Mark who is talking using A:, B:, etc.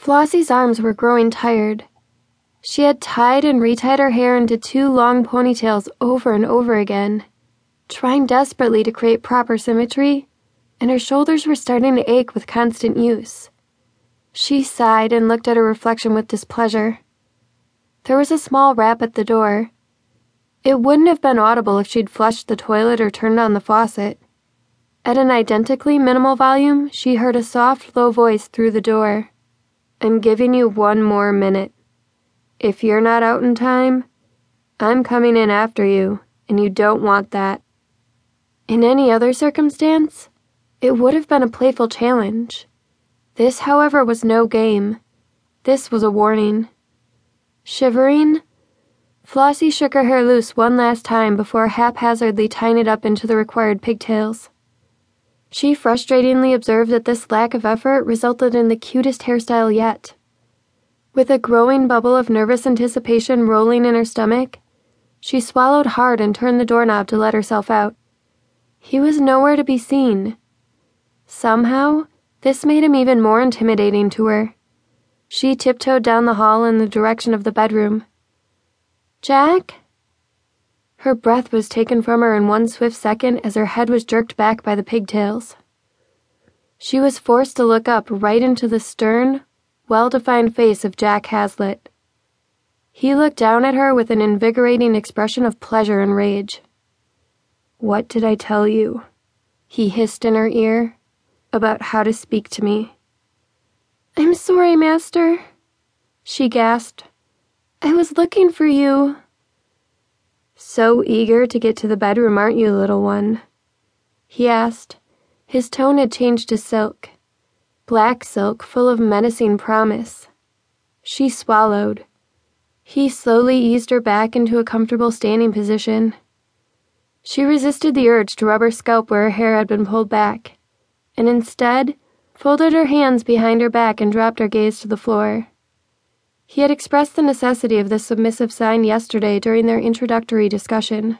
A: Flossie's arms were growing tired. She had tied and retied her hair into two long ponytails over and over again, trying desperately to create proper symmetry, and her shoulders were starting to ache with constant use. She sighed and looked at her reflection with displeasure. There was a small rap at the door. It wouldn't have been audible if she'd flushed the toilet or turned on the faucet. At an identically minimal volume, she heard a soft, low voice through the door. I'm giving you one more minute. If you're not out in time, I'm coming in after you, and you don't want that. In any other circumstance, it would have been a playful challenge. This, however, was no game. This was a warning. Shivering, Flossie shook her hair loose one last time before haphazardly tying it up into the required pigtails. She frustratingly observed that this lack of effort resulted in the cutest hairstyle yet. With a growing bubble of nervous anticipation rolling in her stomach, she swallowed hard and turned the doorknob to let herself out. He was nowhere to be seen. Somehow, this made him even more intimidating to her. She tiptoed down the hall in the direction of the bedroom. Jack? Her breath was taken from her in one swift second as her head was jerked back by the pigtails. She was forced to look up right into the stern, well defined face of Jack Haslett. He looked down at her with an invigorating expression of pleasure and rage. What did I tell you? He hissed in her ear about how to speak to me. I'm sorry, Master, she gasped. I was looking for you. So eager to get to the bedroom, aren't you, little one? He asked. His tone had changed to silk. Black silk full of menacing promise. She swallowed. He slowly eased her back into a comfortable standing position. She resisted the urge to rub her scalp where her hair had been pulled back, and instead folded her hands behind her back and dropped her gaze to the floor. He had expressed the necessity of this submissive sign yesterday during their introductory discussion.